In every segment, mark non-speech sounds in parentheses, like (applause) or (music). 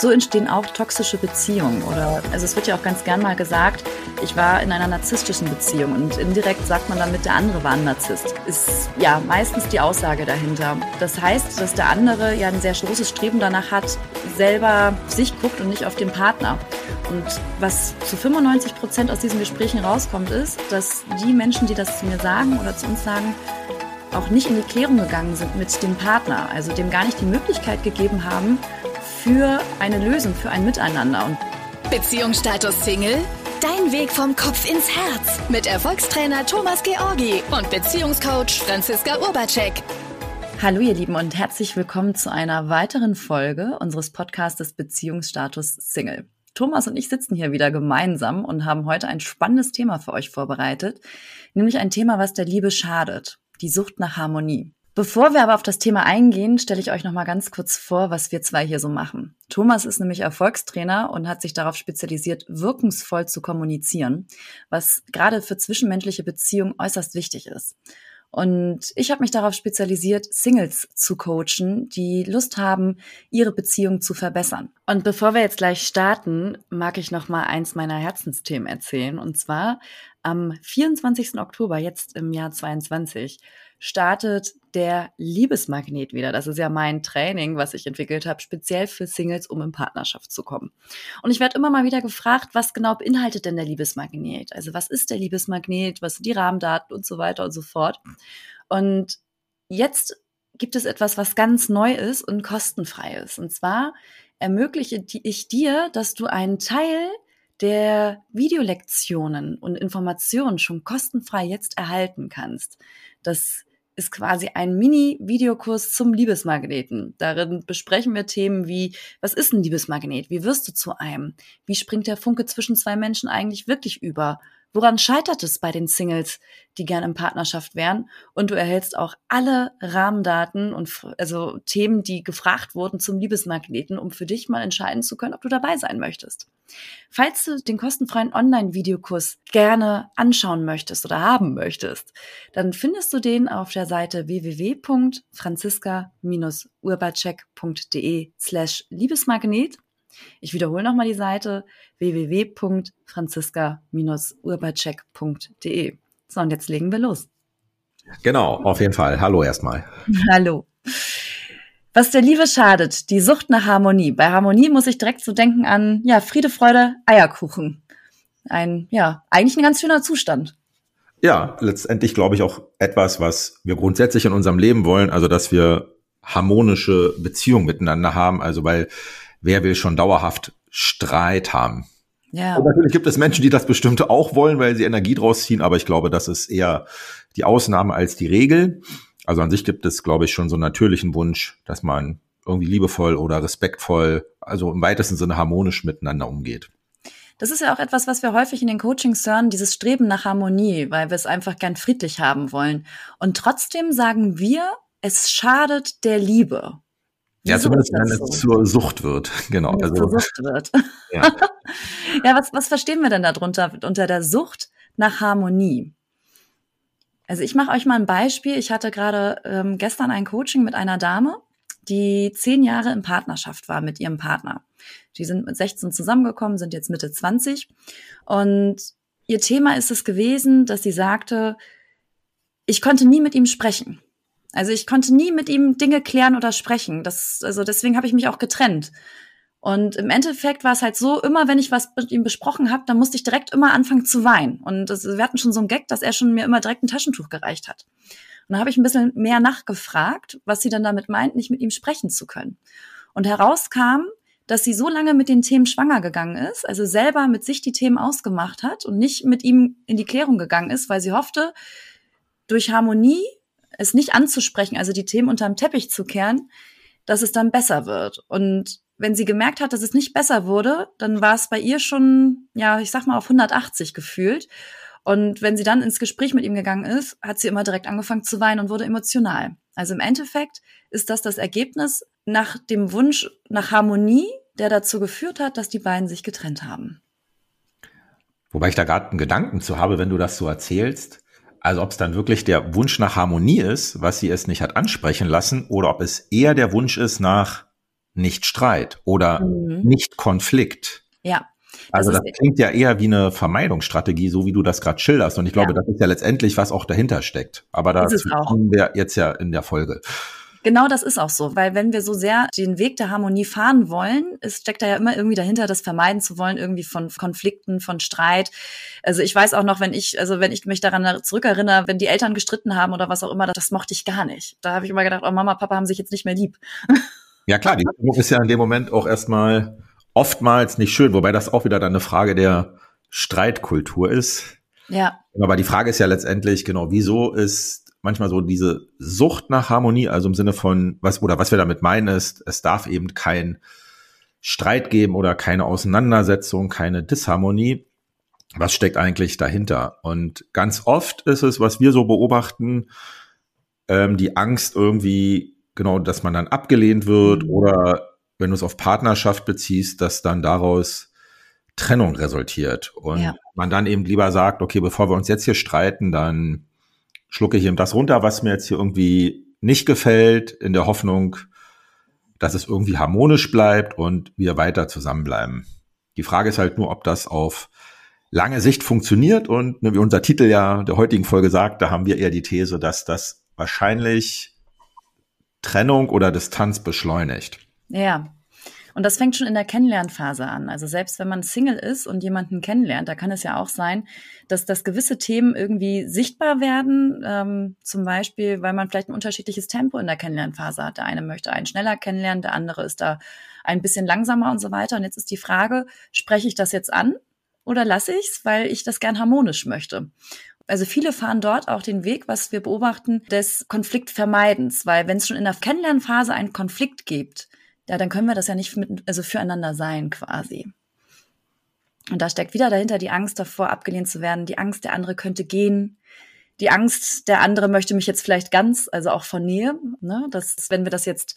So entstehen auch toxische Beziehungen. Oder also es wird ja auch ganz gern mal gesagt, ich war in einer narzisstischen Beziehung und indirekt sagt man damit, der andere war ein Narzisst. Ist ja meistens die Aussage dahinter. Das heißt, dass der andere ja ein sehr großes Streben danach hat, selber sich guckt und nicht auf den Partner. Und was zu 95 Prozent aus diesen Gesprächen rauskommt, ist, dass die Menschen, die das zu mir sagen oder zu uns sagen, auch nicht in die Klärung gegangen sind mit dem Partner, also dem gar nicht die Möglichkeit gegeben haben für eine Lösung, für ein Miteinander. Und Beziehungsstatus Single? Dein Weg vom Kopf ins Herz mit Erfolgstrainer Thomas Georgi und Beziehungscoach Franziska Urbacek. Hallo ihr Lieben und herzlich willkommen zu einer weiteren Folge unseres Podcastes Beziehungsstatus Single. Thomas und ich sitzen hier wieder gemeinsam und haben heute ein spannendes Thema für euch vorbereitet, nämlich ein Thema, was der Liebe schadet, die Sucht nach Harmonie. Bevor wir aber auf das Thema eingehen, stelle ich euch noch mal ganz kurz vor, was wir zwei hier so machen. Thomas ist nämlich Erfolgstrainer und hat sich darauf spezialisiert, wirkungsvoll zu kommunizieren, was gerade für zwischenmenschliche Beziehungen äußerst wichtig ist. Und ich habe mich darauf spezialisiert, Singles zu coachen, die Lust haben, ihre Beziehung zu verbessern. Und bevor wir jetzt gleich starten, mag ich noch mal eins meiner Herzensthemen erzählen. Und zwar am 24. Oktober, jetzt im Jahr 22, startet der Liebesmagnet wieder. Das ist ja mein Training, was ich entwickelt habe, speziell für Singles, um in Partnerschaft zu kommen. Und ich werde immer mal wieder gefragt, was genau beinhaltet denn der Liebesmagnet? Also was ist der Liebesmagnet? Was sind die Rahmendaten und so weiter und so fort? Und jetzt gibt es etwas, was ganz neu ist und kostenfrei ist. Und zwar ermögliche ich dir, dass du einen Teil der Videolektionen und Informationen schon kostenfrei jetzt erhalten kannst. Das ist quasi ein Mini-Videokurs zum Liebesmagneten. Darin besprechen wir Themen wie, was ist ein Liebesmagnet? Wie wirst du zu einem? Wie springt der Funke zwischen zwei Menschen eigentlich wirklich über? Woran scheitert es bei den Singles, die gerne in Partnerschaft wären? Und du erhältst auch alle Rahmendaten und also Themen, die gefragt wurden zum Liebesmagneten, um für dich mal entscheiden zu können, ob du dabei sein möchtest. Falls du den kostenfreien Online-Videokurs gerne anschauen möchtest oder haben möchtest, dann findest du den auf der Seite www.franziska-urbacek.de slash Liebesmagnet ich wiederhole nochmal die Seite www.franziska-urbacek.de. So, und jetzt legen wir los. Genau, auf jeden Fall. Hallo erstmal. (laughs) Hallo. Was der Liebe schadet, die Sucht nach Harmonie. Bei Harmonie muss ich direkt so denken an, ja, Friede, Freude, Eierkuchen. Ein, ja, eigentlich ein ganz schöner Zustand. Ja, letztendlich glaube ich auch etwas, was wir grundsätzlich in unserem Leben wollen, also dass wir harmonische Beziehungen miteinander haben, also weil wer will schon dauerhaft Streit haben? Ja. Und natürlich gibt es Menschen, die das bestimmt auch wollen, weil sie Energie draus ziehen, aber ich glaube, das ist eher die Ausnahme als die Regel. Also an sich gibt es, glaube ich, schon so einen natürlichen Wunsch, dass man irgendwie liebevoll oder respektvoll, also im weitesten Sinne harmonisch miteinander umgeht. Das ist ja auch etwas, was wir häufig in den Coachings hören, dieses Streben nach Harmonie, weil wir es einfach gern friedlich haben wollen. Und trotzdem sagen wir, es schadet der Liebe. Ja, zumindest wenn es so? zur Sucht wird. (laughs) Genau. Wenn also, zur Sucht wird. (laughs) Ja, (laughs) ja was, was verstehen wir denn darunter unter der Sucht nach Harmonie? Also ich mache euch mal ein Beispiel. Ich hatte gerade ähm, gestern ein Coaching mit einer Dame, die zehn Jahre in Partnerschaft war mit ihrem Partner. Die sind mit 16 zusammengekommen, sind jetzt Mitte 20. Und ihr Thema ist es gewesen, dass sie sagte, ich konnte nie mit ihm sprechen. Also ich konnte nie mit ihm Dinge klären oder sprechen. Das, also deswegen habe ich mich auch getrennt. Und im Endeffekt war es halt so, immer wenn ich was mit ihm besprochen habe, dann musste ich direkt immer anfangen zu weinen. Und das, wir hatten schon so einen Gag, dass er schon mir immer direkt ein Taschentuch gereicht hat. Und da habe ich ein bisschen mehr nachgefragt, was sie dann damit meint, nicht mit ihm sprechen zu können. Und herauskam, dass sie so lange mit den Themen schwanger gegangen ist, also selber mit sich die Themen ausgemacht hat und nicht mit ihm in die Klärung gegangen ist, weil sie hoffte, durch Harmonie es nicht anzusprechen, also die Themen unterm Teppich zu kehren, dass es dann besser wird. Und wenn sie gemerkt hat, dass es nicht besser wurde, dann war es bei ihr schon, ja, ich sag mal, auf 180 gefühlt. Und wenn sie dann ins Gespräch mit ihm gegangen ist, hat sie immer direkt angefangen zu weinen und wurde emotional. Also im Endeffekt ist das das Ergebnis nach dem Wunsch nach Harmonie, der dazu geführt hat, dass die beiden sich getrennt haben. Wobei ich da gerade einen Gedanken zu habe, wenn du das so erzählst. Also ob es dann wirklich der Wunsch nach Harmonie ist, was sie es nicht hat ansprechen lassen, oder ob es eher der Wunsch ist nach nicht Streit oder mhm. nicht Konflikt. Ja. Das also das klingt ja eher wie eine Vermeidungsstrategie, so wie du das gerade schilderst. Und ich glaube, ja. das ist ja letztendlich, was auch dahinter steckt. Aber da kommen wir jetzt ja in der Folge. Genau das ist auch so, weil wenn wir so sehr den Weg der Harmonie fahren wollen, es steckt da ja immer irgendwie dahinter, das vermeiden zu wollen, irgendwie von Konflikten, von Streit. Also ich weiß auch noch, wenn ich, also wenn ich mich daran zurückerinnere, wenn die Eltern gestritten haben oder was auch immer, das mochte ich gar nicht. Da habe ich immer gedacht, oh Mama, Papa haben sich jetzt nicht mehr lieb. (laughs) Ja klar, die Stimmung ist ja in dem Moment auch erstmal oftmals nicht schön, wobei das auch wieder dann eine Frage der Streitkultur ist. Ja. Aber die Frage ist ja letztendlich, genau, wieso ist manchmal so diese Sucht nach Harmonie, also im Sinne von, was, oder was wir damit meinen ist, es darf eben kein Streit geben oder keine Auseinandersetzung, keine Disharmonie. Was steckt eigentlich dahinter? Und ganz oft ist es, was wir so beobachten, ähm, die Angst irgendwie, genau, dass man dann abgelehnt wird mhm. oder wenn du es auf Partnerschaft beziehst, dass dann daraus Trennung resultiert und ja. man dann eben lieber sagt, okay, bevor wir uns jetzt hier streiten, dann schlucke ich eben das runter, was mir jetzt hier irgendwie nicht gefällt, in der Hoffnung, dass es irgendwie harmonisch bleibt und wir weiter zusammenbleiben. Die Frage ist halt nur, ob das auf lange Sicht funktioniert und ne, wie unser Titel ja der heutigen Folge sagt, da haben wir eher die These, dass das wahrscheinlich Trennung oder Distanz beschleunigt. Ja, und das fängt schon in der Kennenlernphase an. Also selbst wenn man Single ist und jemanden kennenlernt, da kann es ja auch sein, dass, dass gewisse Themen irgendwie sichtbar werden. Ähm, zum Beispiel, weil man vielleicht ein unterschiedliches Tempo in der Kennenlernphase hat. Der eine möchte einen schneller kennenlernen, der andere ist da ein bisschen langsamer und so weiter. Und jetzt ist die Frage, spreche ich das jetzt an oder lasse ich es, weil ich das gern harmonisch möchte? Also viele fahren dort auch den Weg, was wir beobachten, des Konfliktvermeidens, weil wenn es schon in der Kennenlernphase einen Konflikt gibt, ja, dann können wir das ja nicht mit, also füreinander sein quasi. Und da steckt wieder dahinter die Angst davor, abgelehnt zu werden, die Angst, der andere könnte gehen, die Angst, der andere möchte mich jetzt vielleicht ganz, also auch von Nähe, ne? dass wenn wir das jetzt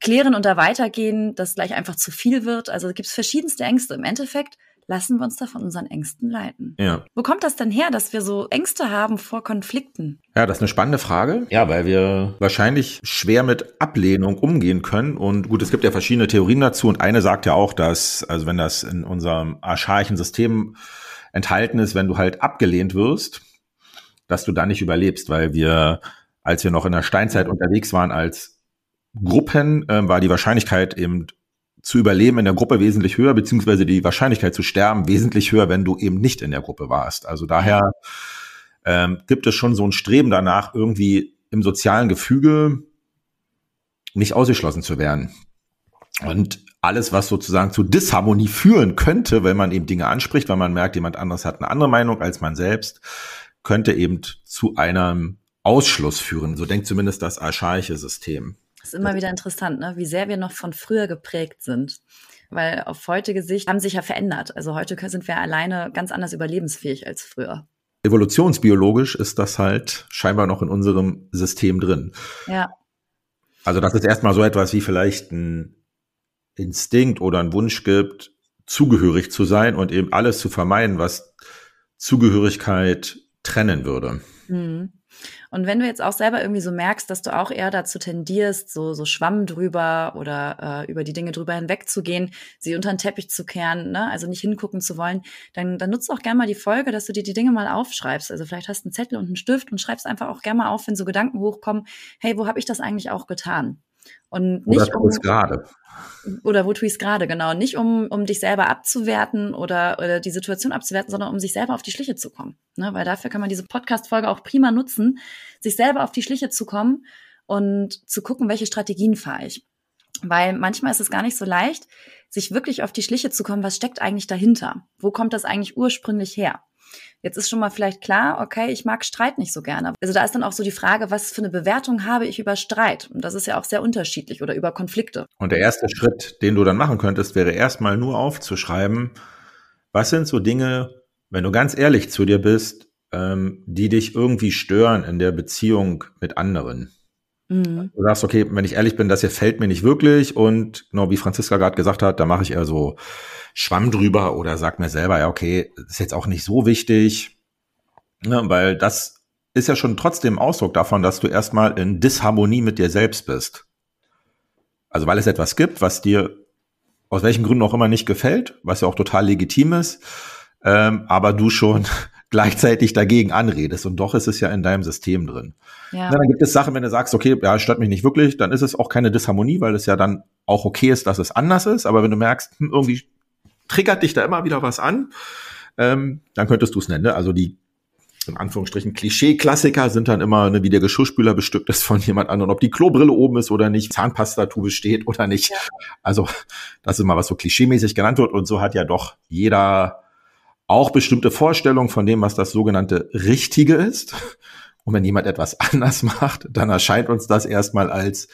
klären und da weitergehen, das gleich einfach zu viel wird. Also gibt es verschiedenste Ängste. Im Endeffekt lassen wir uns da von unseren Ängsten leiten. Ja. Wo kommt das denn her, dass wir so Ängste haben vor Konflikten? Ja, das ist eine spannende Frage. Ja, weil wir wahrscheinlich schwer mit Ablehnung umgehen können. Und gut, es gibt ja verschiedene Theorien dazu. Und eine sagt ja auch, dass, also wenn das in unserem archaischen System enthalten ist, wenn du halt abgelehnt wirst, dass du da nicht überlebst, weil wir, als wir noch in der Steinzeit unterwegs waren als Gruppen, äh, war die Wahrscheinlichkeit eben zu überleben in der Gruppe wesentlich höher, beziehungsweise die Wahrscheinlichkeit zu sterben wesentlich höher, wenn du eben nicht in der Gruppe warst. Also daher ähm, gibt es schon so ein Streben danach, irgendwie im sozialen Gefüge nicht ausgeschlossen zu werden. Und alles, was sozusagen zu Disharmonie führen könnte, wenn man eben Dinge anspricht, weil man merkt, jemand anderes hat eine andere Meinung als man selbst, könnte eben zu einem Ausschluss führen. So denkt zumindest das archaische System. Das ist immer wieder interessant, ne? wie sehr wir noch von früher geprägt sind. Weil auf heutige Sicht haben sich ja verändert. Also heute sind wir alleine ganz anders überlebensfähig als früher. Evolutionsbiologisch ist das halt scheinbar noch in unserem System drin. Ja. Also, dass es erstmal so etwas wie vielleicht ein Instinkt oder ein Wunsch gibt, zugehörig zu sein und eben alles zu vermeiden, was Zugehörigkeit trennen würde. Mhm. Und wenn du jetzt auch selber irgendwie so merkst, dass du auch eher dazu tendierst, so, so Schwamm drüber oder äh, über die Dinge drüber hinwegzugehen, sie unter den Teppich zu kehren, ne? also nicht hingucken zu wollen, dann, dann nutzt auch gerne mal die Folge, dass du dir die Dinge mal aufschreibst. Also vielleicht hast du einen Zettel und einen Stift und schreibst einfach auch gerne mal auf, wenn so Gedanken hochkommen, hey, wo habe ich das eigentlich auch getan? Und nicht oder um, gerade. Oder wo tue ich es gerade, genau. Nicht um, um dich selber abzuwerten oder, oder die Situation abzuwerten, sondern um sich selber auf die Schliche zu kommen. Ne? Weil dafür kann man diese Podcast-Folge auch prima nutzen, sich selber auf die Schliche zu kommen und zu gucken, welche Strategien fahre ich. Weil manchmal ist es gar nicht so leicht, sich wirklich auf die Schliche zu kommen, was steckt eigentlich dahinter? Wo kommt das eigentlich ursprünglich her? Jetzt ist schon mal vielleicht klar, okay, ich mag Streit nicht so gerne. Also da ist dann auch so die Frage, was für eine Bewertung habe ich über Streit? Und das ist ja auch sehr unterschiedlich oder über Konflikte. Und der erste Schritt, den du dann machen könntest, wäre erstmal nur aufzuschreiben, was sind so Dinge, wenn du ganz ehrlich zu dir bist, ähm, die dich irgendwie stören in der Beziehung mit anderen. Mhm. Du sagst, okay, wenn ich ehrlich bin, das hier fällt mir nicht wirklich und genau wie Franziska gerade gesagt hat, da mache ich eher so Schwamm drüber oder sag mir selber, ja, okay, ist jetzt auch nicht so wichtig, ne, weil das ist ja schon trotzdem Ausdruck davon, dass du erstmal in Disharmonie mit dir selbst bist. Also weil es etwas gibt, was dir aus welchen Gründen auch immer nicht gefällt, was ja auch total legitim ist, ähm, aber du schon gleichzeitig dagegen anredest und doch ist es ja in deinem System drin. Ja. dann gibt es Sachen, wenn du sagst, okay, ja, stört mich nicht wirklich, dann ist es auch keine Disharmonie, weil es ja dann auch okay ist, dass es anders ist. Aber wenn du merkst, hm, irgendwie triggert dich da immer wieder was an, ähm, dann könntest du es nennen. Ne? Also die in Anführungsstrichen Klischee-Klassiker sind dann immer, ne, wie der Geschirrspüler bestückt ist von (laughs) jemand anderem, ob die Klobrille oben ist oder nicht, Zahnpastatube steht oder nicht. Ja. Also das ist mal was so klischeemäßig genannt wird und so hat ja doch jeder auch bestimmte Vorstellungen von dem, was das sogenannte Richtige ist. Und wenn jemand etwas (laughs) anders macht, dann erscheint uns das erstmal als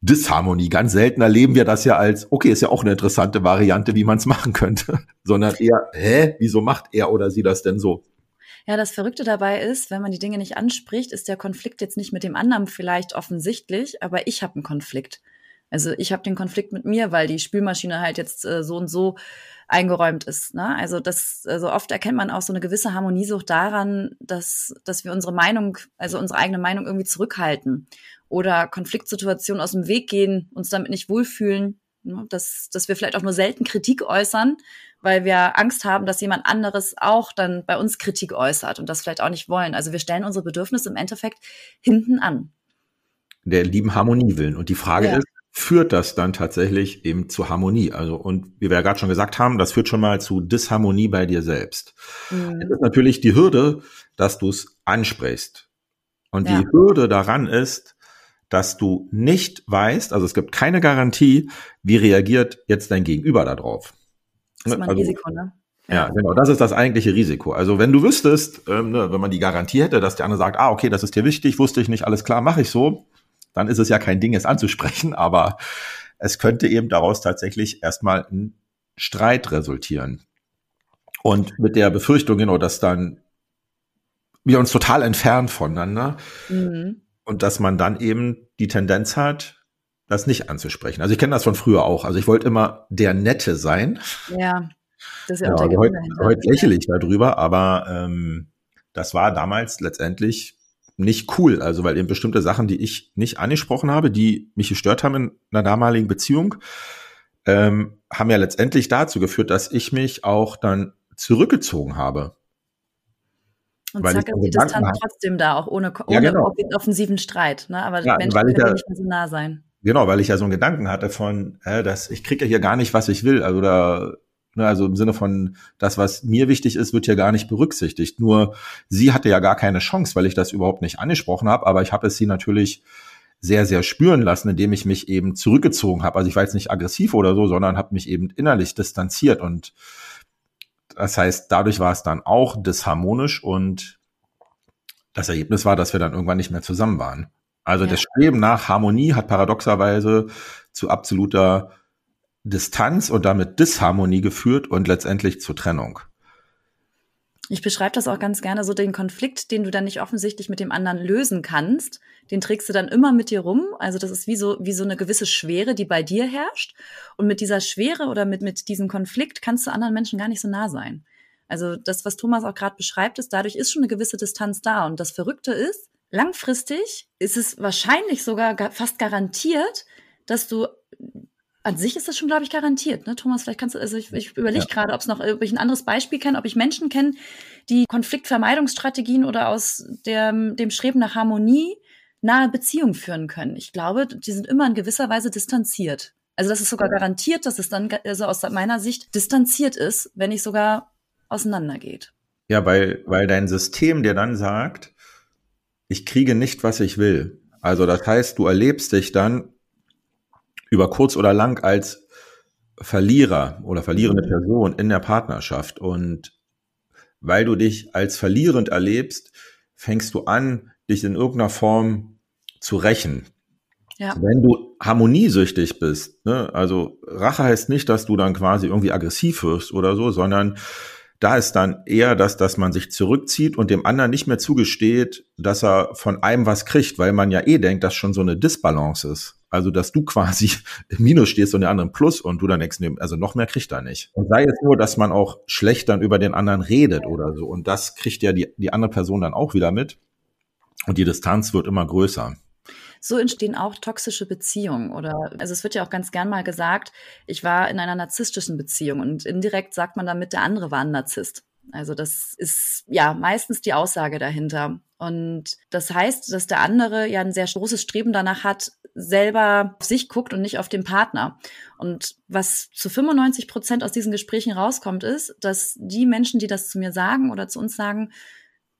Disharmonie. Ganz selten erleben wir das ja als, okay, ist ja auch eine interessante Variante, wie man es machen könnte, (laughs) sondern eher, hä, wieso macht er oder sie das denn so? Ja, das Verrückte dabei ist, wenn man die Dinge nicht anspricht, ist der Konflikt jetzt nicht mit dem anderen vielleicht offensichtlich, aber ich habe einen Konflikt. Also ich habe den Konflikt mit mir, weil die Spülmaschine halt jetzt äh, so und so eingeräumt ist. Ne? Also das, also oft erkennt man auch so eine gewisse Harmoniesucht daran, dass, dass wir unsere Meinung, also unsere eigene Meinung irgendwie zurückhalten oder Konfliktsituationen aus dem Weg gehen, uns damit nicht wohlfühlen, ne? dass, dass wir vielleicht auch nur selten Kritik äußern, weil wir Angst haben, dass jemand anderes auch dann bei uns Kritik äußert und das vielleicht auch nicht wollen. Also wir stellen unsere Bedürfnisse im Endeffekt hinten an. Der lieben Harmonie willen. Und die Frage ja. ist, führt das dann tatsächlich eben zu Harmonie? Also, und wie wir ja gerade schon gesagt haben, das führt schon mal zu Disharmonie bei dir selbst. Mhm. Das ist natürlich die Hürde, dass du es ansprichst. Und ja. die Hürde daran ist, dass du nicht weißt, also es gibt keine Garantie, wie reagiert jetzt dein Gegenüber darauf. Das ist mal ein also, Risiko, ne? Ja, genau, das ist das eigentliche Risiko. Also wenn du wüsstest, ähm, ne, wenn man die Garantie hätte, dass der andere sagt, ah, okay, das ist dir wichtig, wusste ich nicht, alles klar, mache ich so, dann ist es ja kein Ding, es anzusprechen, (laughs) aber es könnte eben daraus tatsächlich erstmal ein Streit resultieren. Und mit der Befürchtung, genau, dass dann wir uns total entfernen voneinander mhm. und dass man dann eben die Tendenz hat, das nicht anzusprechen. Also ich kenne das von früher auch. Also ich wollte immer der Nette sein. Ja, das ist ja, ja auch der heute, heute lächle ich darüber, aber ähm, das war damals letztendlich nicht cool. Also weil eben bestimmte Sachen, die ich nicht angesprochen habe, die mich gestört haben in einer damaligen Beziehung, ähm, haben ja letztendlich dazu geführt, dass ich mich auch dann zurückgezogen habe. Und weil zack ist die Distanz trotzdem da, auch ohne, ohne ja, genau. offensiven Streit. Ne? Aber ja, Menschen können ja nicht mehr so nah sein. Genau, weil ich ja so einen Gedanken hatte von, äh, dass ich kriege ja hier gar nicht, was ich will. Also da, also im Sinne von, das, was mir wichtig ist, wird hier gar nicht berücksichtigt. Nur sie hatte ja gar keine Chance, weil ich das überhaupt nicht angesprochen habe, aber ich habe es sie natürlich sehr, sehr spüren lassen, indem ich mich eben zurückgezogen habe. Also ich war jetzt nicht aggressiv oder so, sondern habe mich eben innerlich distanziert. Und das heißt, dadurch war es dann auch disharmonisch und das Ergebnis war, dass wir dann irgendwann nicht mehr zusammen waren. Also ja. das Streben nach Harmonie hat paradoxerweise zu absoluter Distanz und damit Disharmonie geführt und letztendlich zur Trennung. Ich beschreibe das auch ganz gerne so, den Konflikt, den du dann nicht offensichtlich mit dem anderen lösen kannst, den trägst du dann immer mit dir rum. Also das ist wie so, wie so eine gewisse Schwere, die bei dir herrscht. Und mit dieser Schwere oder mit, mit diesem Konflikt kannst du anderen Menschen gar nicht so nah sein. Also das, was Thomas auch gerade beschreibt, ist, dadurch ist schon eine gewisse Distanz da. Und das Verrückte ist, langfristig ist es wahrscheinlich sogar fast garantiert, dass du an sich ist das schon, glaube ich, garantiert. Ne? Thomas, vielleicht kannst du, also ich, ich überlege ja. gerade, ob es noch, ob ich ein anderes Beispiel kenne, ob ich Menschen kenne, die Konfliktvermeidungsstrategien oder aus dem, dem Streben nach Harmonie nahe Beziehungen führen können. Ich glaube, die sind immer in gewisser Weise distanziert. Also das ist sogar garantiert, dass es dann also aus meiner Sicht distanziert ist, wenn nicht sogar auseinandergeht. Ja, weil, weil dein System dir dann sagt, ich kriege nicht, was ich will. Also das heißt, du erlebst dich dann über kurz oder lang als Verlierer oder verlierende. Person in der Partnerschaft. Und weil du dich als verlierend erlebst, fängst du an, dich in irgendeiner Form zu rächen. Ja. Wenn du harmoniesüchtig bist, ne, also Rache heißt nicht, dass du dann quasi irgendwie aggressiv wirst oder so, sondern da ist dann eher das, dass man sich zurückzieht und dem anderen nicht mehr zugesteht, dass er von einem was kriegt, weil man ja eh denkt, dass schon so eine Disbalance ist. Also, dass du (laughs) quasi im Minus stehst und der andere im Plus und du dann denkst, also noch mehr kriegt er nicht. Und sei es nur, dass man auch schlecht dann über den anderen redet oder so. Und das kriegt ja die, die andere Person dann auch wieder mit. Und die Distanz wird immer größer. So entstehen auch toxische Beziehungen oder also es wird ja auch ganz gern mal gesagt, ich war in einer narzisstischen Beziehung und indirekt sagt man damit, der andere war ein Narzisst. Also das ist ja meistens die Aussage dahinter. Und das heißt, dass der andere ja ein sehr großes Streben danach hat, selber auf sich guckt und nicht auf den Partner. Und was zu 95 Prozent aus diesen Gesprächen rauskommt, ist, dass die Menschen, die das zu mir sagen oder zu uns sagen,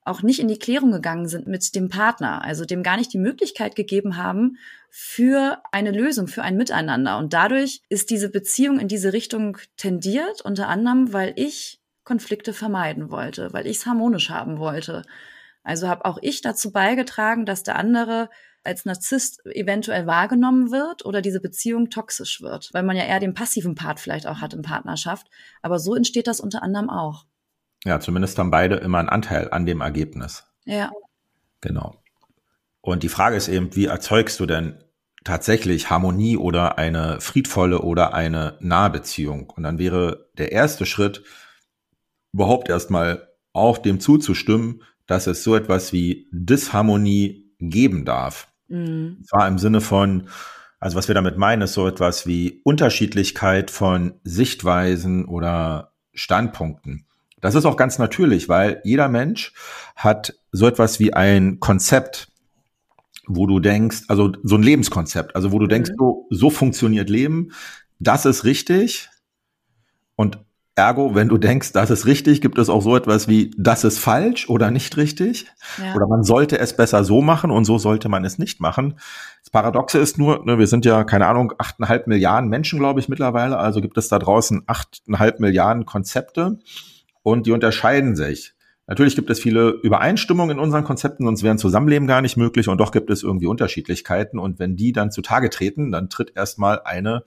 auch nicht in die Klärung gegangen sind mit dem Partner, also dem gar nicht die Möglichkeit gegeben haben für eine Lösung, für ein Miteinander. Und dadurch ist diese Beziehung in diese Richtung tendiert, unter anderem, weil ich Konflikte vermeiden wollte, weil ich es harmonisch haben wollte. Also habe auch ich dazu beigetragen, dass der andere als Narzisst eventuell wahrgenommen wird oder diese Beziehung toxisch wird, weil man ja eher den passiven Part vielleicht auch hat in Partnerschaft. Aber so entsteht das unter anderem auch. Ja, zumindest haben beide immer einen Anteil an dem Ergebnis. Ja. Genau. Und die Frage ist eben, wie erzeugst du denn tatsächlich Harmonie oder eine friedvolle oder eine nahe Beziehung? Und dann wäre der erste Schritt, überhaupt erstmal auch dem zuzustimmen, dass es so etwas wie Disharmonie geben darf. Mhm. Zwar im Sinne von, also was wir damit meinen, ist so etwas wie Unterschiedlichkeit von Sichtweisen oder Standpunkten. Das ist auch ganz natürlich, weil jeder Mensch hat so etwas wie ein Konzept, wo du denkst, also so ein Lebenskonzept, also wo du denkst, mhm. so, so funktioniert Leben, das ist richtig. Und Ergo, wenn du denkst, das ist richtig, gibt es auch so etwas wie, das ist falsch oder nicht richtig. Ja. Oder man sollte es besser so machen und so sollte man es nicht machen. Das Paradoxe ist nur, ne, wir sind ja, keine Ahnung, achteinhalb Milliarden Menschen, glaube ich, mittlerweile. Also gibt es da draußen achteinhalb Milliarden Konzepte und die unterscheiden sich. Natürlich gibt es viele Übereinstimmungen in unseren Konzepten, sonst wäre ein Zusammenleben gar nicht möglich und doch gibt es irgendwie Unterschiedlichkeiten und wenn die dann zutage treten, dann tritt erstmal eine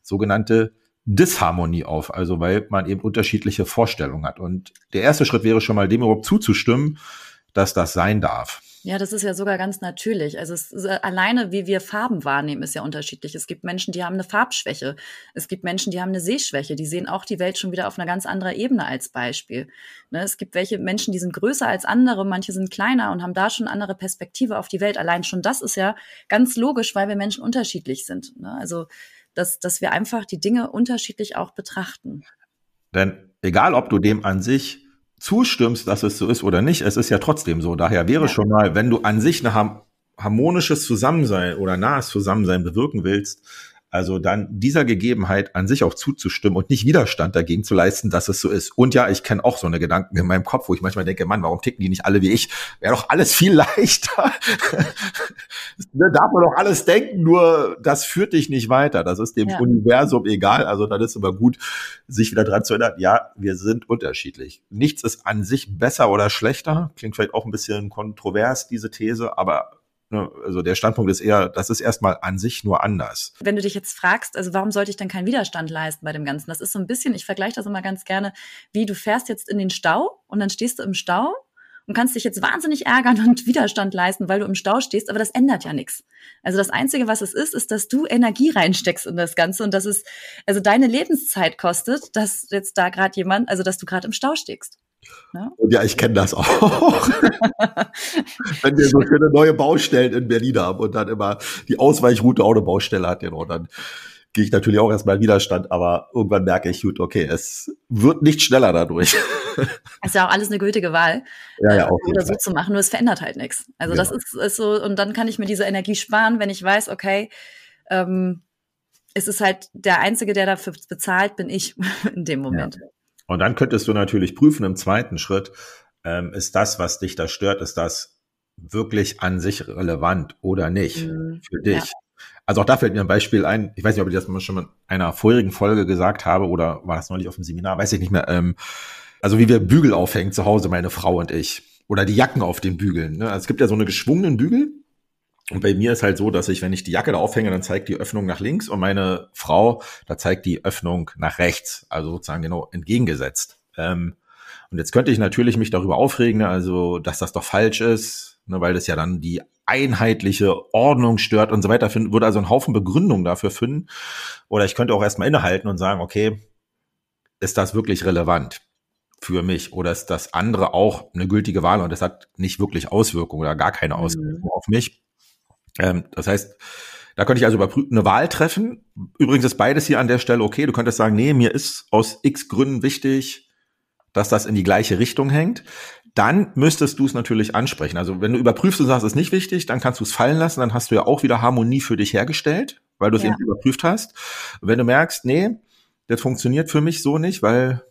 sogenannte Disharmonie auf, also weil man eben unterschiedliche Vorstellungen hat. Und der erste Schritt wäre schon mal dem überhaupt zuzustimmen, dass das sein darf. Ja, das ist ja sogar ganz natürlich. Also ist, alleine, wie wir Farben wahrnehmen, ist ja unterschiedlich. Es gibt Menschen, die haben eine Farbschwäche. Es gibt Menschen, die haben eine Sehschwäche. Die sehen auch die Welt schon wieder auf einer ganz anderen Ebene als Beispiel. Ne? Es gibt welche Menschen, die sind größer als andere, manche sind kleiner und haben da schon andere Perspektive auf die Welt. Allein schon das ist ja ganz logisch, weil wir Menschen unterschiedlich sind. Ne? Also dass, dass wir einfach die Dinge unterschiedlich auch betrachten. Denn egal, ob du dem an sich zustimmst, dass es so ist oder nicht, es ist ja trotzdem so. Daher wäre ja. schon mal, wenn du an sich ein harmonisches Zusammensein oder nahes Zusammensein bewirken willst, also dann dieser Gegebenheit an sich auch zuzustimmen und nicht Widerstand dagegen zu leisten, dass es so ist. Und ja, ich kenne auch so eine Gedanken in meinem Kopf, wo ich manchmal denke, Mann, warum ticken die nicht alle wie ich? Wäre doch alles viel (laughs) leichter. (laughs) ne, darf man doch alles denken, nur das führt dich nicht weiter. Das ist dem ja. Universum egal. Also dann ist immer gut, sich wieder dran zu erinnern, ja, wir sind unterschiedlich. Nichts ist an sich besser oder schlechter. Klingt vielleicht auch ein bisschen kontrovers, diese These, aber also der Standpunkt ist eher, das ist erstmal an sich nur anders. Wenn du dich jetzt fragst, also warum sollte ich denn keinen Widerstand leisten bei dem Ganzen? Das ist so ein bisschen, ich vergleiche das immer ganz gerne, wie du fährst jetzt in den Stau und dann stehst du im Stau und kannst dich jetzt wahnsinnig ärgern und (laughs) Widerstand leisten, weil du im Stau stehst, aber das ändert ja nichts. Also das Einzige, was es ist, ist, dass du Energie reinsteckst in das Ganze und dass es also deine Lebenszeit kostet, dass jetzt da gerade jemand, also dass du gerade im Stau stehst. Ja, und ja ich kenne das auch. (laughs) Wenn wir so schöne neue Baustellen in Berlin haben und dann immer die Ausweichroute auch eine Baustelle hat, genau, dann gehe ich natürlich auch erstmal in Widerstand, aber irgendwann merke ich, gut, okay, es wird nicht schneller dadurch. Ist ja auch alles eine gültige Wahl, ja, ja, auch oder so zu machen, nur es verändert halt nichts. Also ja. das ist, ist so, und dann kann ich mir diese Energie sparen, wenn ich weiß, okay, ähm, es ist halt der Einzige, der dafür bezahlt, bin ich (laughs) in dem Moment. Ja. Und dann könntest du natürlich prüfen im zweiten Schritt, ähm, ist das, was dich da stört, ist das wirklich an sich relevant oder nicht mhm. für dich? Ja. Also auch da fällt mir ein Beispiel ein. Ich weiß nicht, ob ich das schon mal in einer vorherigen Folge gesagt habe oder war das neulich auf dem Seminar, weiß ich nicht mehr. Ähm, also wie wir Bügel aufhängen zu Hause, meine Frau und ich. Oder die Jacken auf den Bügeln. Ne? Also es gibt ja so eine geschwungenen Bügel. Und bei mir ist halt so, dass ich, wenn ich die Jacke da aufhänge, dann zeigt die Öffnung nach links und meine Frau, da zeigt die Öffnung nach rechts, also sozusagen genau entgegengesetzt. Ähm, und jetzt könnte ich natürlich mich darüber aufregen, ne, also dass das doch falsch ist, ne, weil das ja dann die einheitliche Ordnung stört und so weiter. Finden, würde also einen Haufen Begründung dafür finden. Oder ich könnte auch erstmal innehalten und sagen, okay, ist das wirklich relevant für mich oder ist das andere auch eine gültige Wahl und das hat nicht wirklich Auswirkungen oder gar keine Auswirkungen mhm. auf mich? Ähm, das heißt, da könnte ich also überprüfen, eine Wahl treffen. Übrigens ist beides hier an der Stelle okay. Du könntest sagen, nee, mir ist aus x Gründen wichtig, dass das in die gleiche Richtung hängt. Dann müsstest du es natürlich ansprechen. Also wenn du überprüfst und sagst, es ist nicht wichtig, dann kannst du es fallen lassen. Dann hast du ja auch wieder Harmonie für dich hergestellt, weil du es ja. eben überprüft hast. Und wenn du merkst, nee, das funktioniert für mich so nicht, weil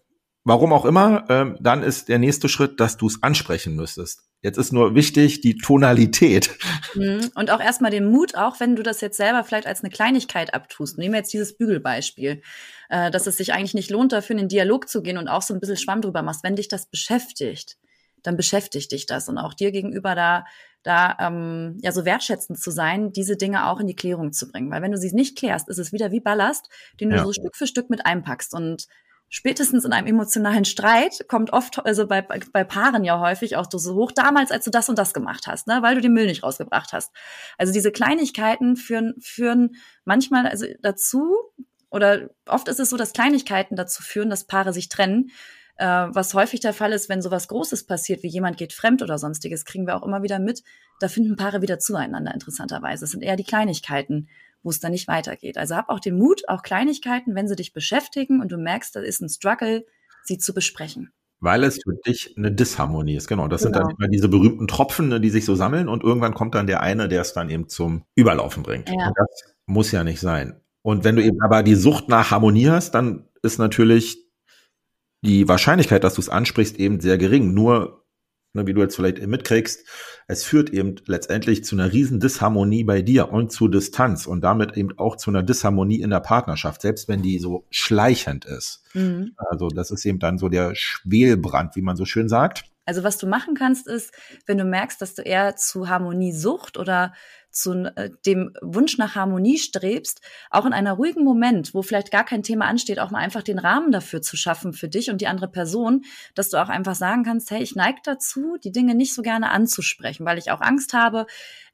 warum auch immer, ähm, dann ist der nächste Schritt, dass du es ansprechen müsstest. Jetzt ist nur wichtig die Tonalität. Mhm. Und auch erstmal den Mut, auch wenn du das jetzt selber vielleicht als eine Kleinigkeit abtust. Nehmen wir jetzt dieses Bügelbeispiel, äh, dass es sich eigentlich nicht lohnt, dafür in den Dialog zu gehen und auch so ein bisschen Schwamm drüber machst. Wenn dich das beschäftigt, dann beschäftigt dich das und auch dir gegenüber da da ähm, ja so wertschätzend zu sein, diese Dinge auch in die Klärung zu bringen. Weil wenn du sie nicht klärst, ist es wieder wie Ballast, den du ja. so Stück für Stück mit einpackst. Und spätestens in einem emotionalen Streit kommt oft, also bei, bei Paaren ja häufig auch so hoch, damals, als du das und das gemacht hast, ne, weil du den Müll nicht rausgebracht hast. Also diese Kleinigkeiten führen, führen manchmal also dazu, oder oft ist es so, dass Kleinigkeiten dazu führen, dass Paare sich trennen. Äh, was häufig der Fall ist, wenn sowas Großes passiert, wie jemand geht fremd oder sonstiges, kriegen wir auch immer wieder mit, da finden Paare wieder zueinander, interessanterweise. Es sind eher die Kleinigkeiten, wo es dann nicht weitergeht. Also hab auch den Mut, auch Kleinigkeiten, wenn sie dich beschäftigen und du merkst, da ist ein Struggle, sie zu besprechen. Weil es für dich eine Disharmonie ist, genau. Das genau. sind dann genau. immer diese berühmten Tropfen, ne, die sich so sammeln und irgendwann kommt dann der eine, der es dann eben zum Überlaufen bringt. Ja. Und das muss ja nicht sein. Und wenn du eben aber die Sucht nach Harmonie hast, dann ist natürlich die Wahrscheinlichkeit, dass du es ansprichst, eben sehr gering. Nur ne, wie du jetzt vielleicht mitkriegst, es führt eben letztendlich zu einer riesen Disharmonie bei dir und zu Distanz und damit eben auch zu einer Disharmonie in der Partnerschaft, selbst wenn die so schleichend ist. Mhm. Also das ist eben dann so der Schwelbrand, wie man so schön sagt. Also was du machen kannst, ist, wenn du merkst, dass du eher zu Harmoniesucht oder zu äh, dem Wunsch nach Harmonie strebst, auch in einer ruhigen Moment, wo vielleicht gar kein Thema ansteht, auch mal einfach den Rahmen dafür zu schaffen für dich und die andere Person, dass du auch einfach sagen kannst, hey, ich neige dazu, die Dinge nicht so gerne anzusprechen, weil ich auch Angst habe,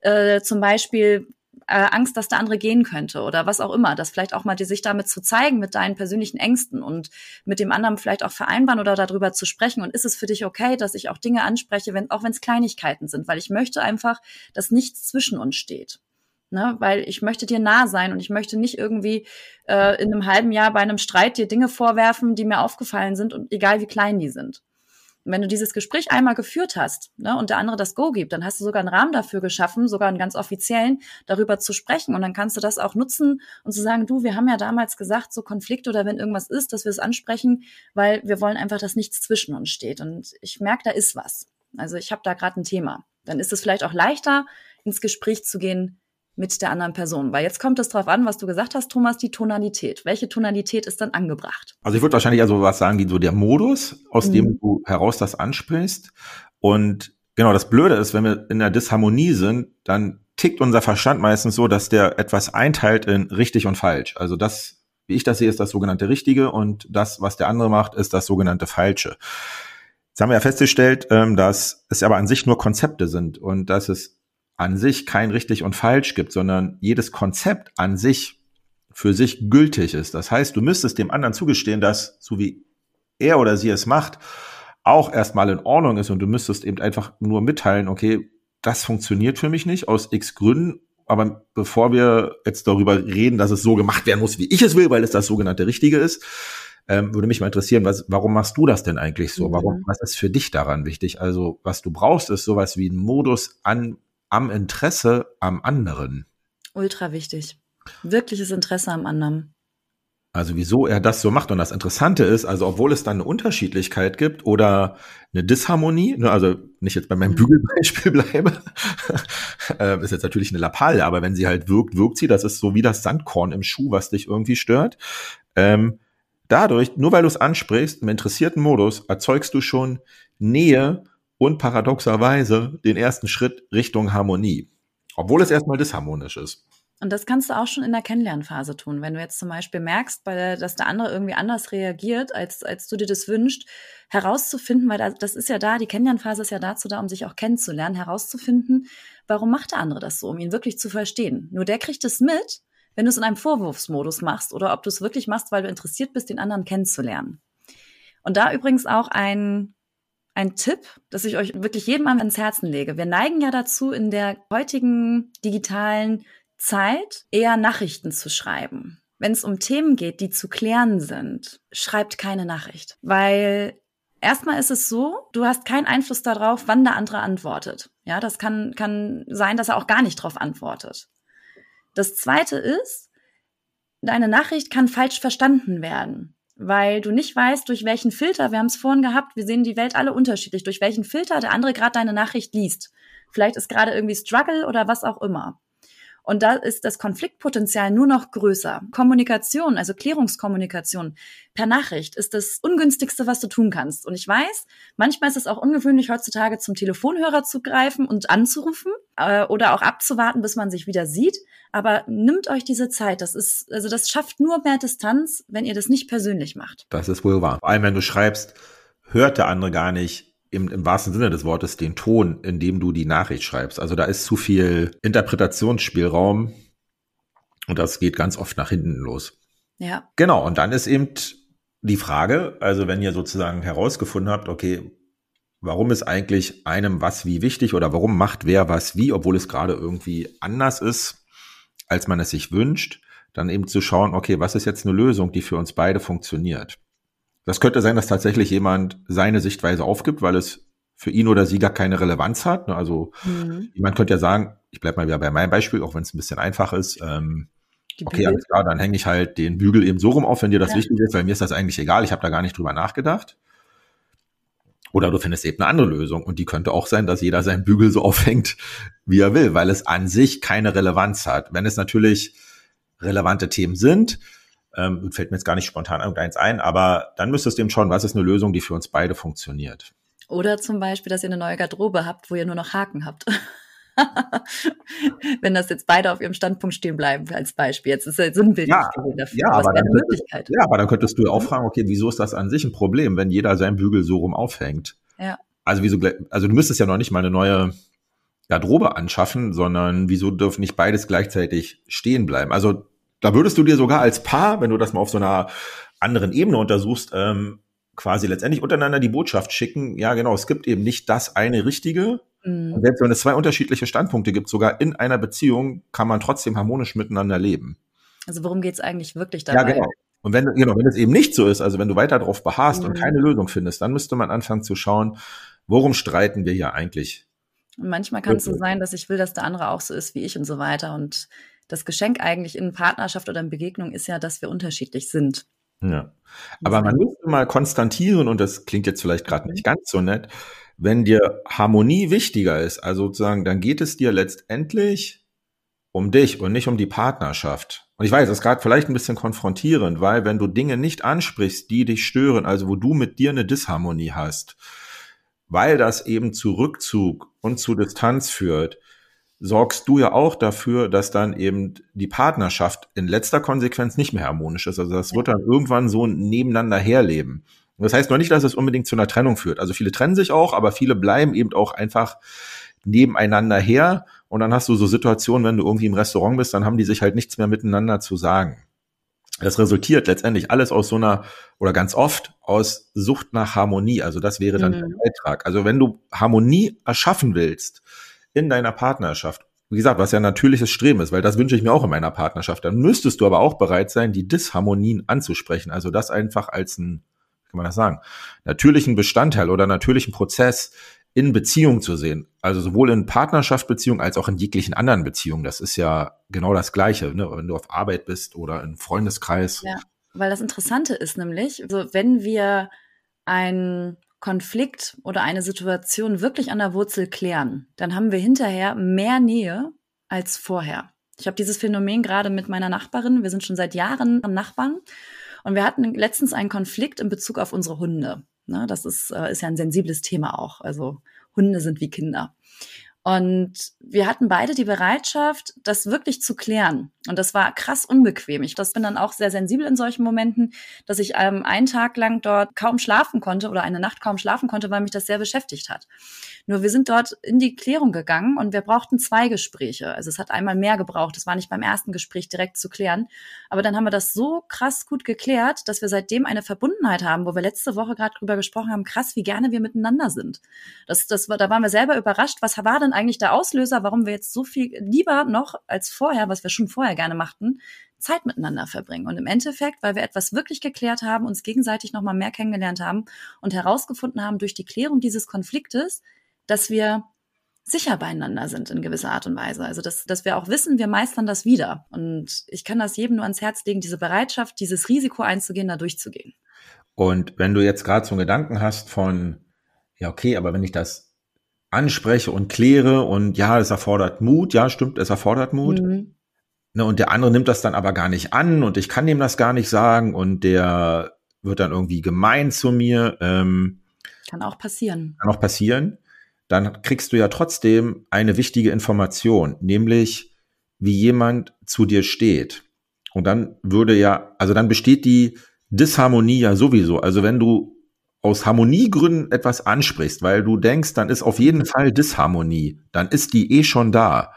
äh, zum Beispiel äh, Angst, dass der andere gehen könnte oder was auch immer. Das vielleicht auch mal dir sich damit zu zeigen mit deinen persönlichen Ängsten und mit dem anderen vielleicht auch vereinbaren oder darüber zu sprechen. Und ist es für dich okay, dass ich auch Dinge anspreche, wenn, auch wenn es Kleinigkeiten sind? Weil ich möchte einfach, dass nichts zwischen uns steht. Ne, weil ich möchte dir nah sein und ich möchte nicht irgendwie äh, in einem halben Jahr bei einem Streit dir Dinge vorwerfen, die mir aufgefallen sind und egal wie klein die sind. Wenn du dieses Gespräch einmal geführt hast ne, und der andere das Go gibt, dann hast du sogar einen Rahmen dafür geschaffen, sogar einen ganz offiziellen, darüber zu sprechen. Und dann kannst du das auch nutzen und zu sagen, du, wir haben ja damals gesagt, so Konflikt oder wenn irgendwas ist, dass wir es ansprechen, weil wir wollen einfach, dass nichts zwischen uns steht. Und ich merke, da ist was. Also ich habe da gerade ein Thema. Dann ist es vielleicht auch leichter, ins Gespräch zu gehen, mit der anderen Person. Weil jetzt kommt es drauf an, was du gesagt hast, Thomas, die Tonalität. Welche Tonalität ist dann angebracht? Also ich würde wahrscheinlich also was sagen, wie so der Modus, aus mhm. dem du heraus das ansprichst. Und genau, das Blöde ist, wenn wir in der Disharmonie sind, dann tickt unser Verstand meistens so, dass der etwas einteilt in richtig und falsch. Also das, wie ich das sehe, ist das sogenannte Richtige und das, was der andere macht, ist das sogenannte Falsche. Jetzt haben wir ja festgestellt, ähm, dass es aber an sich nur Konzepte sind und dass es an sich kein richtig und falsch gibt, sondern jedes Konzept an sich für sich gültig ist. Das heißt, du müsstest dem anderen zugestehen, dass so wie er oder sie es macht, auch erstmal in Ordnung ist und du müsstest eben einfach nur mitteilen, okay, das funktioniert für mich nicht aus x Gründen, aber bevor wir jetzt darüber reden, dass es so gemacht werden muss, wie ich es will, weil es das sogenannte Richtige ist, ähm, würde mich mal interessieren, was, warum machst du das denn eigentlich so? Warum, was ist für dich daran wichtig? Also, was du brauchst, ist sowas wie ein Modus an am Interesse am anderen. Ultra wichtig. Wirkliches Interesse am anderen. Also wieso er das so macht. Und das Interessante ist, also obwohl es dann eine Unterschiedlichkeit gibt oder eine Disharmonie, ne, also nicht jetzt bei meinem mhm. Bügelbeispiel (laughs) bleibe, äh, ist jetzt natürlich eine Lappalie, aber wenn sie halt wirkt, wirkt sie. Das ist so wie das Sandkorn im Schuh, was dich irgendwie stört. Ähm, dadurch, nur weil du es ansprichst, im interessierten Modus, erzeugst du schon Nähe und paradoxerweise den ersten Schritt Richtung Harmonie, obwohl es erstmal disharmonisch ist. Und das kannst du auch schon in der Kennenlernphase tun. Wenn du jetzt zum Beispiel merkst, der, dass der andere irgendwie anders reagiert, als, als du dir das wünschst, herauszufinden, weil das ist ja da, die Kennenlernphase ist ja dazu da, um sich auch kennenzulernen, herauszufinden, warum macht der andere das so, um ihn wirklich zu verstehen. Nur der kriegt es mit, wenn du es in einem Vorwurfsmodus machst oder ob du es wirklich machst, weil du interessiert bist, den anderen kennenzulernen. Und da übrigens auch ein ein Tipp, dass ich euch wirklich jedem ans Herzen lege. Wir neigen ja dazu, in der heutigen digitalen Zeit eher Nachrichten zu schreiben. Wenn es um Themen geht, die zu klären sind, schreibt keine Nachricht. Weil erstmal ist es so, du hast keinen Einfluss darauf, wann der andere antwortet. Ja, das kann, kann sein, dass er auch gar nicht darauf antwortet. Das zweite ist, deine Nachricht kann falsch verstanden werden weil du nicht weißt, durch welchen Filter, wir haben es vorhin gehabt, wir sehen die Welt alle unterschiedlich, durch welchen Filter der andere gerade deine Nachricht liest. Vielleicht ist gerade irgendwie Struggle oder was auch immer. Und da ist das Konfliktpotenzial nur noch größer. Kommunikation, also Klärungskommunikation per Nachricht ist das ungünstigste, was du tun kannst. Und ich weiß, manchmal ist es auch ungewöhnlich, heutzutage zum Telefonhörer zu greifen und anzurufen äh, oder auch abzuwarten, bis man sich wieder sieht. Aber nimmt euch diese Zeit. Das ist, also das schafft nur mehr Distanz, wenn ihr das nicht persönlich macht. Das ist wohl wahr. Vor allem, wenn du schreibst, hört der andere gar nicht, im, im wahrsten Sinne des Wortes den Ton, in dem du die Nachricht schreibst. Also da ist zu viel Interpretationsspielraum und das geht ganz oft nach hinten los. Ja. Genau, und dann ist eben die Frage, also wenn ihr sozusagen herausgefunden habt, okay, warum ist eigentlich einem was wie wichtig oder warum macht wer was wie, obwohl es gerade irgendwie anders ist, als man es sich wünscht, dann eben zu schauen, okay, was ist jetzt eine Lösung, die für uns beide funktioniert. Das könnte sein, dass tatsächlich jemand seine Sichtweise aufgibt, weil es für ihn oder sie gar keine Relevanz hat. Also mhm. jemand könnte ja sagen, ich bleibe mal wieder bei meinem Beispiel, auch wenn es ein bisschen einfach ist. Ähm, okay, alles klar, dann hänge ich halt den Bügel eben so rum auf, wenn dir das ja. wichtig ist, weil mir ist das eigentlich egal, ich habe da gar nicht drüber nachgedacht. Oder du findest eben eine andere Lösung. Und die könnte auch sein, dass jeder seinen Bügel so (laughs) aufhängt, wie er will, weil es an sich keine Relevanz hat. Wenn es natürlich relevante Themen sind, ähm, fällt mir jetzt gar nicht spontan irgendeins ein, aber dann müsstest du eben schauen, was ist eine Lösung, die für uns beide funktioniert. Oder zum Beispiel, dass ihr eine neue Garderobe habt, wo ihr nur noch Haken habt. (laughs) (laughs) Wenn das jetzt beide auf ihrem Standpunkt stehen bleiben, als Beispiel. Jetzt ist ja sinnbildlich ja, dafür. Ja, aber, dann Möglichkeit. ja, aber dann könntest du ja auch fragen, okay, wieso ist das an sich ein Problem, wenn jeder seinen Bügel so rum aufhängt? Ja. Also wieso, also du müsstest ja noch nicht mal eine neue Garderobe anschaffen, sondern wieso dürfen nicht beides gleichzeitig stehen bleiben? Also da würdest du dir sogar als Paar, wenn du das mal auf so einer anderen Ebene untersuchst, ähm, quasi letztendlich untereinander die Botschaft schicken, ja genau, es gibt eben nicht das eine Richtige. Mhm. Und selbst wenn es zwei unterschiedliche Standpunkte gibt, sogar in einer Beziehung, kann man trotzdem harmonisch miteinander leben. Also worum geht's eigentlich wirklich dabei? Ja, genau. Und wenn, genau, wenn es eben nicht so ist, also wenn du weiter darauf beharrst mhm. und keine Lösung findest, dann müsste man anfangen zu schauen, worum streiten wir hier eigentlich? Und manchmal kann es so sein, dass ich will, dass der andere auch so ist wie ich und so weiter. Und das Geschenk eigentlich in Partnerschaft oder in Begegnung ist ja, dass wir unterschiedlich sind. Ja. Aber man müsste mal konstantieren, und das klingt jetzt vielleicht gerade nicht ganz so nett, wenn dir Harmonie wichtiger ist, also sozusagen, dann geht es dir letztendlich um dich und nicht um die Partnerschaft. Und ich weiß, das ist gerade vielleicht ein bisschen konfrontierend, weil wenn du Dinge nicht ansprichst, die dich stören, also wo du mit dir eine Disharmonie hast, weil das eben zu Rückzug und zu Distanz führt, sorgst du ja auch dafür, dass dann eben die Partnerschaft in letzter Konsequenz nicht mehr harmonisch ist. Also das wird dann irgendwann so nebeneinander herleben. Das heißt noch nicht, dass es unbedingt zu einer Trennung führt. Also viele trennen sich auch, aber viele bleiben eben auch einfach nebeneinander her. Und dann hast du so Situationen, wenn du irgendwie im Restaurant bist, dann haben die sich halt nichts mehr miteinander zu sagen. Das resultiert letztendlich alles aus so einer, oder ganz oft aus Sucht nach Harmonie. Also das wäre dann mhm. der Beitrag. Also wenn du Harmonie erschaffen willst, in deiner Partnerschaft, wie gesagt, was ja ein natürliches Streben ist, weil das wünsche ich mir auch in meiner Partnerschaft, dann müsstest du aber auch bereit sein, die Disharmonien anzusprechen. Also das einfach als ein, man das sagen, natürlichen Bestandteil oder natürlichen Prozess in Beziehung zu sehen. Also sowohl in Partnerschaftsbeziehungen als auch in jeglichen anderen Beziehungen. Das ist ja genau das Gleiche, ne? wenn du auf Arbeit bist oder im Freundeskreis. Ja, weil das Interessante ist nämlich, also wenn wir ein Konflikt oder eine Situation wirklich an der Wurzel klären, dann haben wir hinterher mehr Nähe als vorher. Ich habe dieses Phänomen gerade mit meiner Nachbarin. Wir sind schon seit Jahren Nachbarn und wir hatten letztens einen Konflikt in Bezug auf unsere Hunde. Ne, das ist, äh, ist ja ein sensibles Thema auch. Also Hunde sind wie Kinder. Und wir hatten beide die Bereitschaft, das wirklich zu klären. Und das war krass unbequem. Ich das bin dann auch sehr sensibel in solchen Momenten, dass ich ähm, einen Tag lang dort kaum schlafen konnte oder eine Nacht kaum schlafen konnte, weil mich das sehr beschäftigt hat. Nur wir sind dort in die Klärung gegangen und wir brauchten zwei Gespräche. Also es hat einmal mehr gebraucht. Es war nicht beim ersten Gespräch direkt zu klären. Aber dann haben wir das so krass gut geklärt, dass wir seitdem eine Verbundenheit haben, wo wir letzte Woche gerade drüber gesprochen haben, krass, wie gerne wir miteinander sind. Das, das, da waren wir selber überrascht. Was war denn eigentlich der Auslöser, warum wir jetzt so viel lieber noch als vorher, was wir schon vorher gerne machten, Zeit miteinander verbringen. Und im Endeffekt, weil wir etwas wirklich geklärt haben, uns gegenseitig nochmal mehr kennengelernt haben und herausgefunden haben durch die Klärung dieses Konfliktes, dass wir sicher beieinander sind in gewisser Art und Weise. Also dass, dass wir auch wissen, wir meistern das wieder. Und ich kann das jedem nur ans Herz legen, diese Bereitschaft, dieses Risiko einzugehen, da durchzugehen. Und wenn du jetzt gerade so einen Gedanken hast von, ja, okay, aber wenn ich das anspreche und kläre und ja, es erfordert Mut, ja, stimmt, es erfordert Mut. Mhm. Ne, und der andere nimmt das dann aber gar nicht an und ich kann dem das gar nicht sagen und der wird dann irgendwie gemein zu mir. Ähm, kann auch passieren. Kann auch passieren dann kriegst du ja trotzdem eine wichtige Information, nämlich wie jemand zu dir steht. Und dann würde ja, also dann besteht die Disharmonie ja sowieso. Also wenn du aus Harmoniegründen etwas ansprichst, weil du denkst, dann ist auf jeden Fall Disharmonie, dann ist die eh schon da.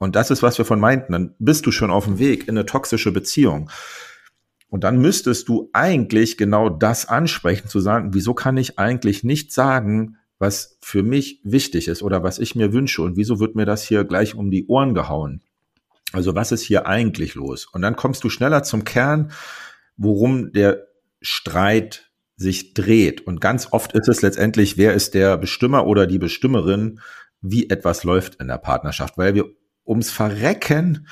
Und das ist, was wir von meinten. Dann bist du schon auf dem Weg in eine toxische Beziehung. Und dann müsstest du eigentlich genau das ansprechen, zu sagen, wieso kann ich eigentlich nicht sagen, was für mich wichtig ist oder was ich mir wünsche und wieso wird mir das hier gleich um die Ohren gehauen? Also was ist hier eigentlich los? Und dann kommst du schneller zum Kern, worum der Streit sich dreht. Und ganz oft ist es letztendlich, wer ist der Bestimmer oder die Bestimmerin, wie etwas läuft in der Partnerschaft, weil wir ums Verrecken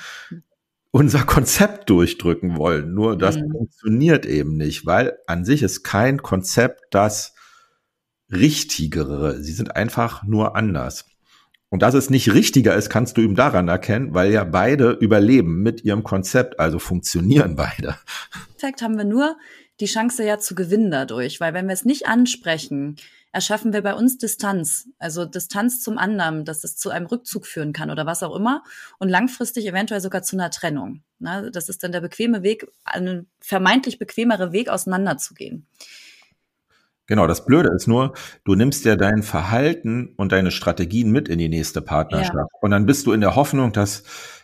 unser Konzept durchdrücken wollen. Nur das mhm. funktioniert eben nicht, weil an sich ist kein Konzept, das richtigere. Sie sind einfach nur anders. Und dass es nicht richtiger ist, kannst du ihm daran erkennen, weil ja beide überleben mit ihrem Konzept, also funktionieren beide. Effekt haben wir nur die Chance ja zu gewinnen dadurch, weil wenn wir es nicht ansprechen, erschaffen wir bei uns Distanz, also Distanz zum anderen, dass es zu einem Rückzug führen kann oder was auch immer und langfristig eventuell sogar zu einer Trennung. Das ist dann der bequeme Weg, ein vermeintlich bequemere Weg auseinanderzugehen. Genau, das Blöde ist nur, du nimmst ja dein Verhalten und deine Strategien mit in die nächste Partnerschaft. Ja. Und dann bist du in der Hoffnung, dass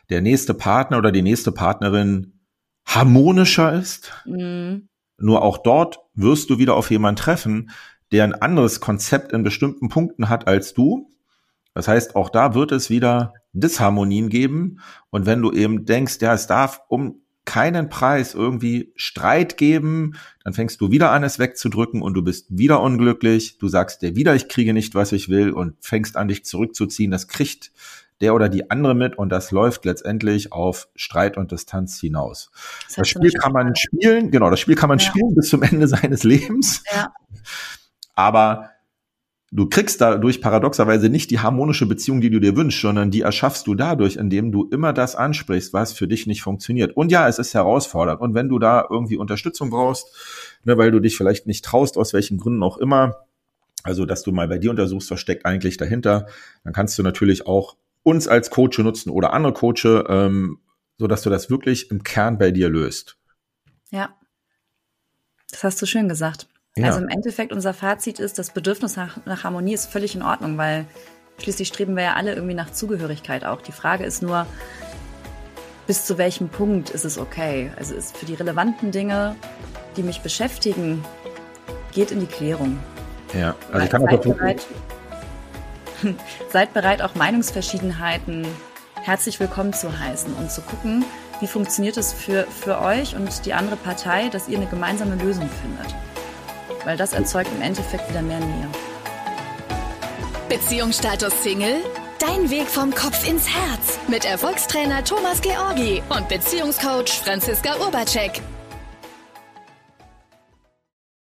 der nächste Partner oder die nächste Partnerin harmonischer ist. Mhm. Nur auch dort wirst du wieder auf jemanden treffen, der ein anderes Konzept in bestimmten Punkten hat als du. Das heißt, auch da wird es wieder Disharmonien geben. Und wenn du eben denkst, ja, es darf um keinen Preis irgendwie Streit geben, dann fängst du wieder an, es wegzudrücken und du bist wieder unglücklich. Du sagst dir wieder, ich kriege nicht, was ich will und fängst an, dich zurückzuziehen. Das kriegt der oder die andere mit und das läuft letztendlich auf Streit und Distanz hinaus. Das, das Spiel kann man spielen, genau, das Spiel kann man ja. spielen bis zum Ende (laughs) seines Lebens. Ja. Aber du kriegst dadurch paradoxerweise nicht die harmonische Beziehung, die du dir wünschst, sondern die erschaffst du dadurch, indem du immer das ansprichst, was für dich nicht funktioniert. Und ja, es ist herausfordernd. Und wenn du da irgendwie Unterstützung brauchst, ne, weil du dich vielleicht nicht traust, aus welchen Gründen auch immer, also dass du mal bei dir untersuchst, was steckt eigentlich dahinter, dann kannst du natürlich auch uns als Coach nutzen oder andere Coache, ähm, so du das wirklich im Kern bei dir löst. Ja, das hast du schön gesagt. Ja. Also im Endeffekt unser Fazit ist, das Bedürfnis nach, nach, Harmonie ist völlig in Ordnung, weil schließlich streben wir ja alle irgendwie nach Zugehörigkeit auch. Die Frage ist nur, bis zu welchem Punkt ist es okay? Also ist für die relevanten Dinge, die mich beschäftigen, geht in die Klärung. Ja, also ich kann seid, bereit, (laughs) seid bereit, auch Meinungsverschiedenheiten herzlich willkommen zu heißen und zu gucken, wie funktioniert es für, für euch und die andere Partei, dass ihr eine gemeinsame Lösung findet weil das erzeugt im Endeffekt wieder mehr Nähe. Beziehungsstatus Single? Dein Weg vom Kopf ins Herz mit Erfolgstrainer Thomas Georgi und Beziehungscoach Franziska Urbacek.